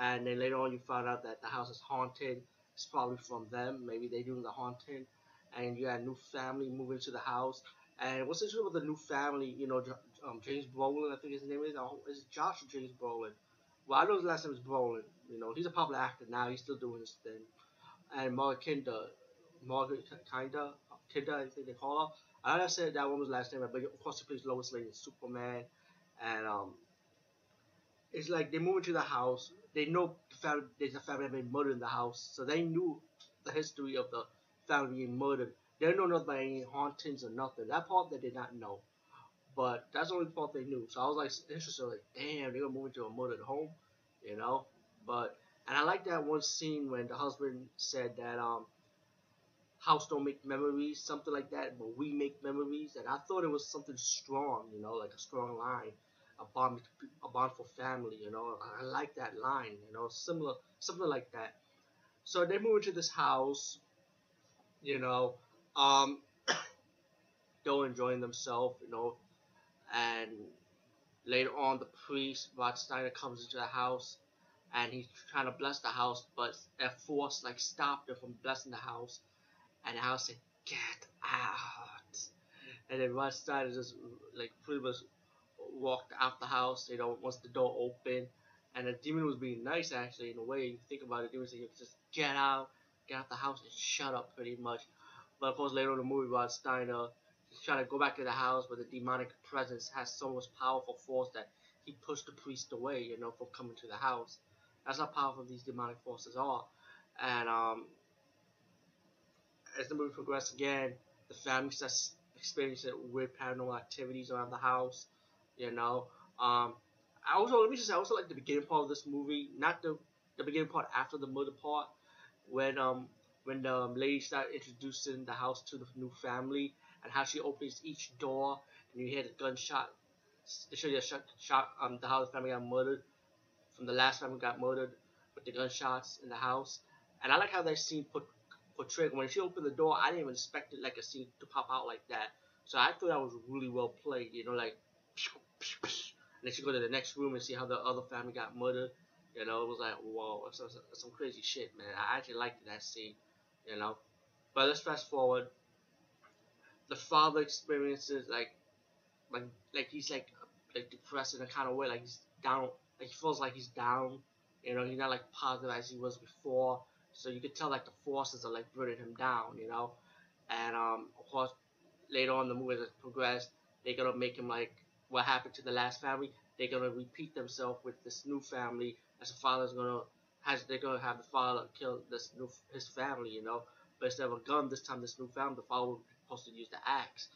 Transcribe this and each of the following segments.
and then later on you find out that the house is haunted. It's probably from them. Maybe they doing the haunting, and you got a new family moving to the house. And what's interesting with the new family? You know, um, James Brolin, I think his name is. Is it Josh James Brolin? Well, I know his last name is Brolin. You know, he's a popular actor now. He's still doing his thing. And Margaret Kidder, Margaret Kidder, Kidder, I think they call her. I don't said that woman's last name, but of course she plays Lois Lane in Superman. And um, it's like they move into the house. They know there's a family been murdered in the house, so they knew the history of the family being murdered. They don't know nothing about any hauntings or nothing. That part they did not know. But that's the only part they knew. So I was like interested, like, damn, they're gonna move into a murdered home, you know? But and I like that one scene when the husband said that um house don't make memories, something like that, but we make memories. And I thought it was something strong, you know, like a strong line, a bond, a bond for family, you know. I like that line, you know, similar, something like that. So they move into this house, you know, um, they're enjoying themselves, you know, and later on the priest, Rod Steiger, comes into the house and he's trying to bless the house, but a force like stopped him from blessing the house, and the house said, "Get out!" And then Rod Steiger just like pretty much walked out the house. You know, once the door opened, and the demon was being nice actually in a way. You think about it, the demon said, "Just get out, get out the house, and shut up," pretty much. But of course, later in the movie, Rod Steiger trying to go back to the house, but the demonic presence has so much powerful force that he pushed the priest away, you know, from coming to the house. That's how powerful these demonic forces are. And um, as the movie progresses again, the family starts experiencing weird paranormal activities around the house. You know, um, I also let me just say, I also like the beginning part of this movie, not the the beginning part after the murder part, when um when the um, lady started introducing the house to the new family and how she opens each door and you hear the gunshot. They show you a shot, shot um the house family got murdered from the last family got murdered with the gunshots in the house. And I like how that scene put portrayed when she opened the door. I didn't even expect it like a scene to pop out like that. So I thought that was really well played. You know, like and then she go to the next room and see how the other family got murdered. You know, it was like whoa, some, some crazy shit, man. I actually liked that scene. You know, but let's fast forward. The father experiences like, like, like he's like, like depressed in a kind of way, like he's down, like he feels like he's down. You know, he's not like positive as he was before. So you could tell like the forces are like bringing him down. You know, and um, of course, later on the movie as it progressed, they're gonna make him like what happened to the last family. They're gonna repeat themselves with this new family. As the father's gonna has they're gonna have the father kill this new his family. You know, but instead of a gun, this time this new family, the father was supposed to use the axe.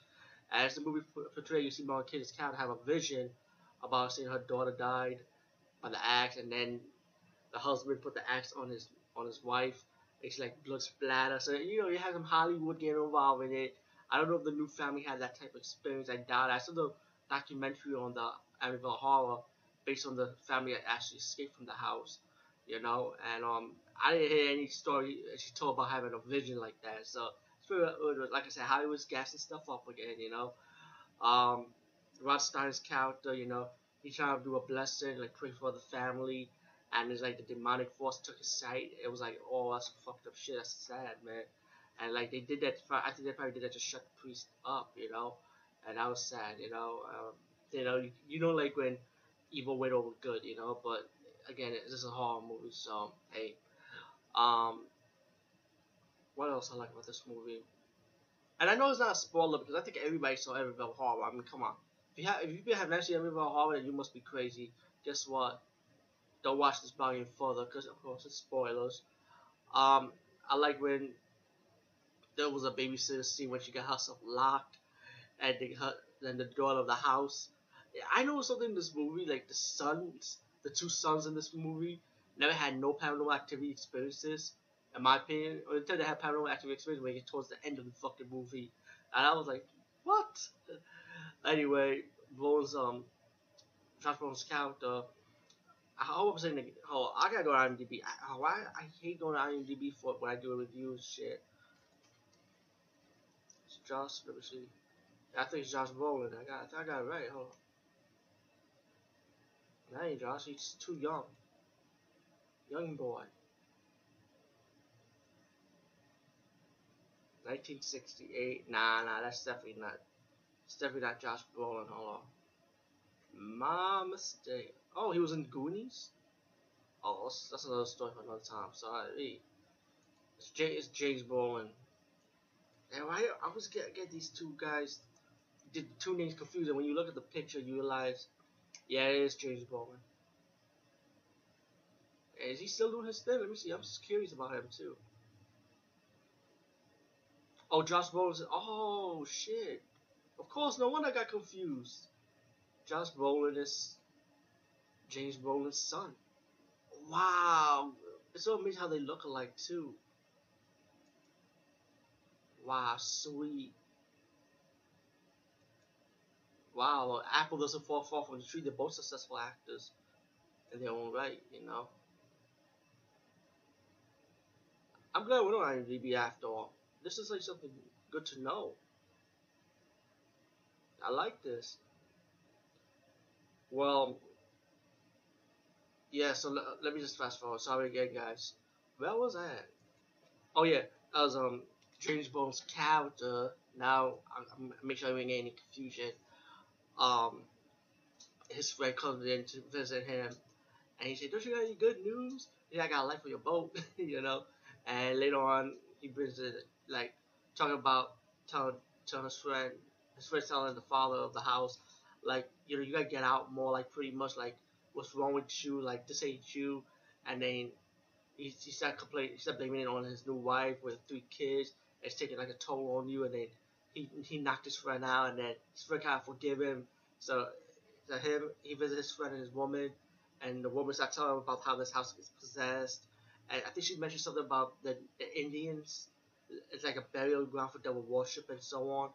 As the movie portrays, you see Margaret Kidder's cat have a vision about seeing her daughter died by the axe, and then the husband put the axe on his on his wife. It's like blood splatter. So you know you have some Hollywood getting involved in it. I don't know if the new family had that type of experience. I doubt. I the documentary on the Amityville Horror based on the family that actually escaped from the house. You know, and um, I didn't hear any story she told about having a vision like that. So it's very like I said, Hollywood's gassing stuff up again. You know, um, Rod Steiger's character. You know, he's trying to do a blessing, like pray for the family and it's like the demonic force took his sight. It was like, oh, that's fucked up shit. That's sad, man. And like they did that. I think they probably did that to shut the priest up, you know. And that was sad, you know. Um, you know, you, you know, like when evil went over good, you know. But again, this is a horror movie, so hey. Um, what else I like about this movie? And I know it's not a spoiler because I think everybody saw Amityville Horror. I mean, come on. If you have, if you have never seen Amityville Horror, then you must be crazy. Guess what? Don't watch this volume further because, of course, it's spoilers. Um, I like when there was a babysitter scene when she got herself locked, and her, then the door of the house. I know something in this movie, like the sons, the two sons in this movie, never had no paranormal activity experiences in my opinion, or until they had paranormal activity experience when get towards the end of the fucking movie. And I was like, what? anyway, Bones, um, Bones' character, I hope I'm saying, oh, I gotta go to IMDb. I, oh, I, I hate going to IMDb for when I do a review and shit. It's Josh, let me see. I think it's Josh Brolin. I got, I got it right. Hold on. That Josh. He's too young. Young boy. 1968. Nah, nah, that's definitely not. It's definitely not Josh Brolin. Hold on. My mistake. Oh, he was in Goonies. Oh, that's, that's another story for another time. Sorry. It's, J, it's James Brolin. And I, I was get get these two guys, did two names confused. And when you look at the picture, you realize, yeah, it is James Brolin. Is he still doing his thing? Let me see. I'm just curious about him too. Oh, Josh Brolin. Oh shit! Of course, no wonder I got confused. Josh Brolin is James Brolin's son. Wow, it's so amazing how they look alike too. Wow, sweet. Wow, Apple doesn't fall far from the tree. They're both successful actors in their own right, you know. I'm glad we're on IMDb after all this is like something good to know. I like this. Well, yeah, so let, me just fast forward. Sorry again, guys. Where was I? Oh, yeah, I was, um, James Bond's character. Now, I'm, I'm make sure I don't get any confusion. Um, his friend comes in to visit him, and he said, "Don't you got any good news? Yeah, I got a light for your boat, you know." And later on, he brings it like talking about telling telling his friend his friend telling the father of the house like you know you gotta get out more like pretty much like what's wrong with you like this ain't you and then he, he started complaining he started blaming it on his new wife with three kids it's taking like a toll on you and then he he knocked his friend out and then his friend kind of forgive him so to him he visited his friend and his woman and the woman started telling him about how this house is possessed and I think she mentioned something about the, the Indians it's like a burial ground for devil worship and so on,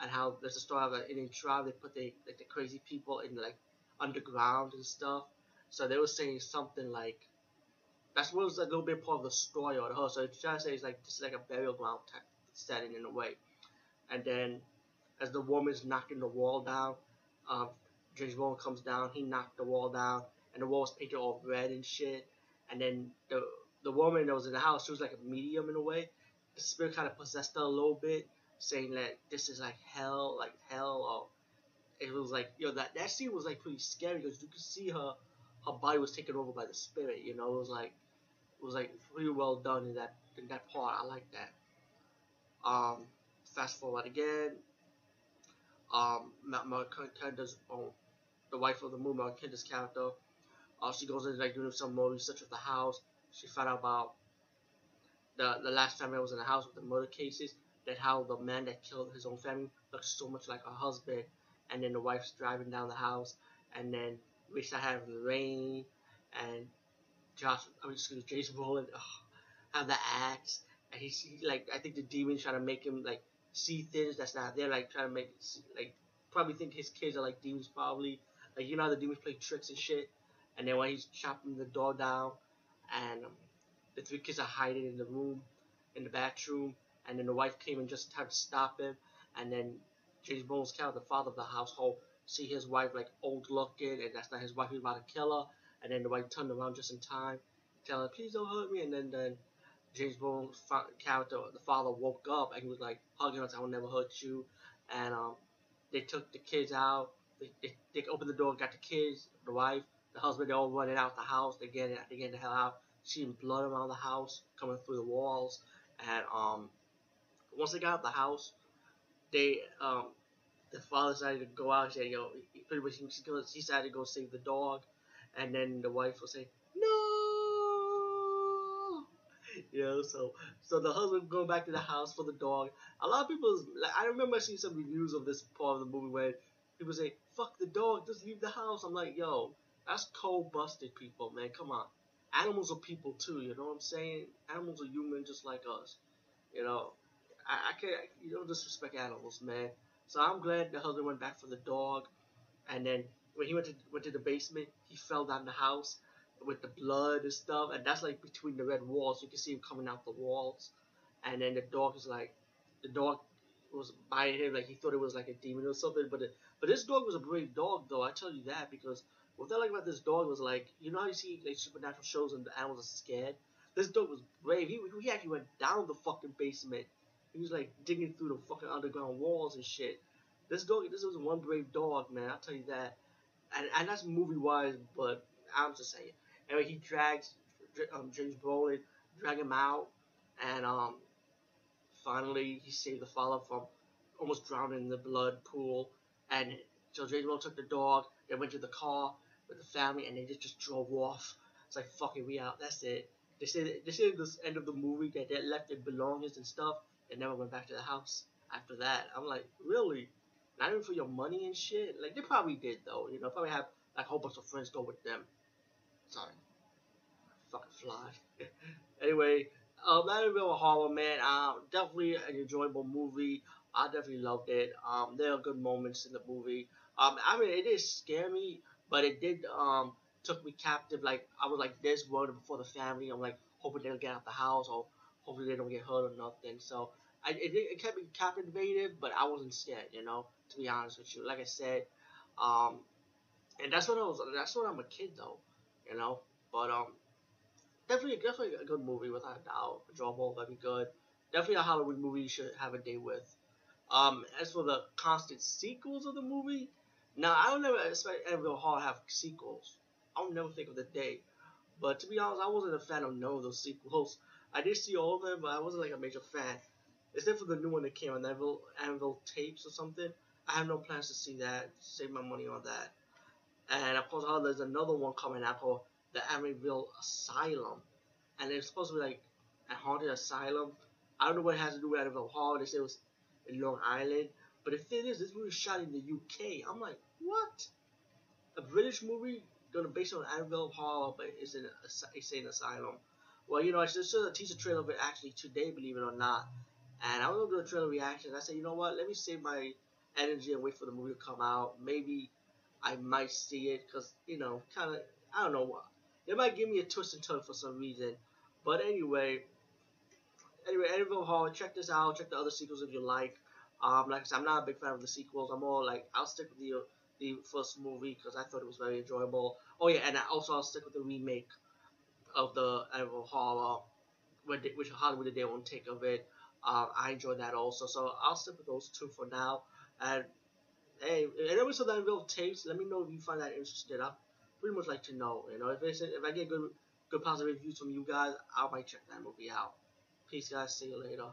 and how there's a story of an Indian tribe. They put the like the crazy people in like underground and stuff. So they were saying something like that's what was a little bit part of the story or the whole. So it's trying to say it's like is like a burial ground type setting in a way. And then as the woman's knocking the wall down, um, James Bond comes down. He knocked the wall down, and the wall was painted all red and shit. And then the the woman that was in the house, she was like a medium in a way the spirit kind of possessed her a little bit, saying that this is like hell, like hell, or it was like yo know, that that scene was like pretty scary because you could see her her body was taken over by the spirit. You know, it was like it was like pretty well done in that in that part. I like that. Um, fast forward again. Um, Markenda's um, the wife of the moon, Markenda's character. Uh, she goes in like doing some more research of the house. She found out about the the last family was in the house with the murder cases, that how the man that killed his own family looks so much like her husband, and then the wife's driving down the house, and then we start having the rain, and Josh, I mean, excuse me, Jason ugh, have the axe, and he's he, like, I think the demons trying to make him like see things that's not there, like trying to make like probably think his kids are like demons, probably like you know how the demons play tricks and shit, and then when he's chopping the door down, and um, the three kids are hiding in the room, in the bathroom, and then the wife came and just tried to stop him. And then James Bones Cal, the father of the household, see his wife like old looking, and that's not his wife. He's about to kill her. And then the wife turned around just in time, telling her, "Please don't hurt me." And then then James Bones character, the father, woke up and he was like hugging us. "I will never hurt you." And um, they took the kids out. They, they, they opened the door, got the kids, the wife, the husband. They all running out the house. They get. They get the hell out seeing blood around the house coming through the walls, And um, once they got out the house, they um, the father decided to go out and say, "Yo," pretty much he, decided to go save the dog, and then the wife will say, "No," you know. So so the husband going back to the house for the dog. A lot of people, like, I remember seeing some reviews of this part of the movie where people say, "Fuck the dog, just leave the house." I'm like, yo, that's cold busted people, man. Come on. Animals are people too, you know what I'm saying? Animals are human just like us. You know, I, I can't, you don't disrespect animals, man. So I'm glad the husband went back for the dog. And then when he went to went to the basement, he fell down the house with the blood and stuff. And that's like between the red walls. You can see him coming out the walls. And then the dog is like, the dog was biting him like he thought it was like a demon or something. But it, but this dog was a brave dog though. I tell you that because what I like about this dog was like you know how you see like supernatural shows and the animals are scared. This dog was brave. He, he actually went down the fucking basement he was like digging through the fucking underground walls and shit. This dog, this was one brave dog, man. I'll tell you that. And and that's movie wise, but I'm just saying. Anyway, he drags um, James Brolin, drag him out, and um, finally he saved the father from almost drowning in the blood pool. And so James Brolin took the dog. They went to the car with the family, and they just just drove off. It's like fucking we out. That's it. They said they said at the end of the movie that they left their belongings and stuff and never went back to the house after that. I'm like, really? Not even for your money and shit? Like, they probably did, though. You know, probably have like a whole bunch of friends go with them. Sorry. Fucking fly. anyway, um, Amityville Horror, man, um, definitely an enjoyable movie. I definitely loved it. Um, there are good moments in the movie. Um, I mean, it did scare me, but it did um took me captive. Like I was like this worried before the family. I'm like hoping they'll get out of the house or hopefully they don't get hurt or nothing. So I, it, it kept me captivated, but I wasn't scared, you know, to be honest with you. Like I said, um, and that's what I was. That's what I'm a kid though, you know. But um, definitely, definitely a good movie without a doubt. Enjoyable, very good. Definitely a Halloween movie you should have a day with. Um, as for the constant sequels of the movie, now I don't never expect Amityville Horror have sequels. I'll never think of the day. But to be honest, I wasn't a fan of none of those sequels. I did see all of them, but I wasn't like a major fan. Except for the new one that came on Anvil, Anvil tapes or something. I have no plans to see that. Save my money on that. And of course, oh, there's another one coming out called the Amityville Asylum, and it's supposed to be like a haunted asylum. I don't know what it has to do with Amityville Horror. They say it was in Long Island, but the thing is, this movie was shot in the UK. I'm like, what? A British movie gonna based on Amityville Horror, but it's in a, asylum. Well, you know, I just saw a teaser trailer of it actually today, believe it or not. And I was gonna do a trailer reaction. I said, you know what? Let me save my energy and wait for the movie to come out. Maybe I might see it because you know, kind of, I don't know what. They might give me a twist and turn for some reason. But anyway, anyway, Amityville Horror, Check this out. Check the other sequels if you like. Um, like I said, I'm not a big fan of the sequels. I'm more like I'll stick with the the first movie because I thought it was very enjoyable. Oh yeah, and I also I'll stick with the remake of the Amityville Horror, which Hollywood did their own take of it. Um, I enjoyed that also, so I'll stick with those two for now. And hey, anyone saw that real tapes, let me know if you find that interesting. I pretty much like to know. You know, if it's, if I get good good positive reviews from you guys, I might check that movie out. Peace, guys. See you later.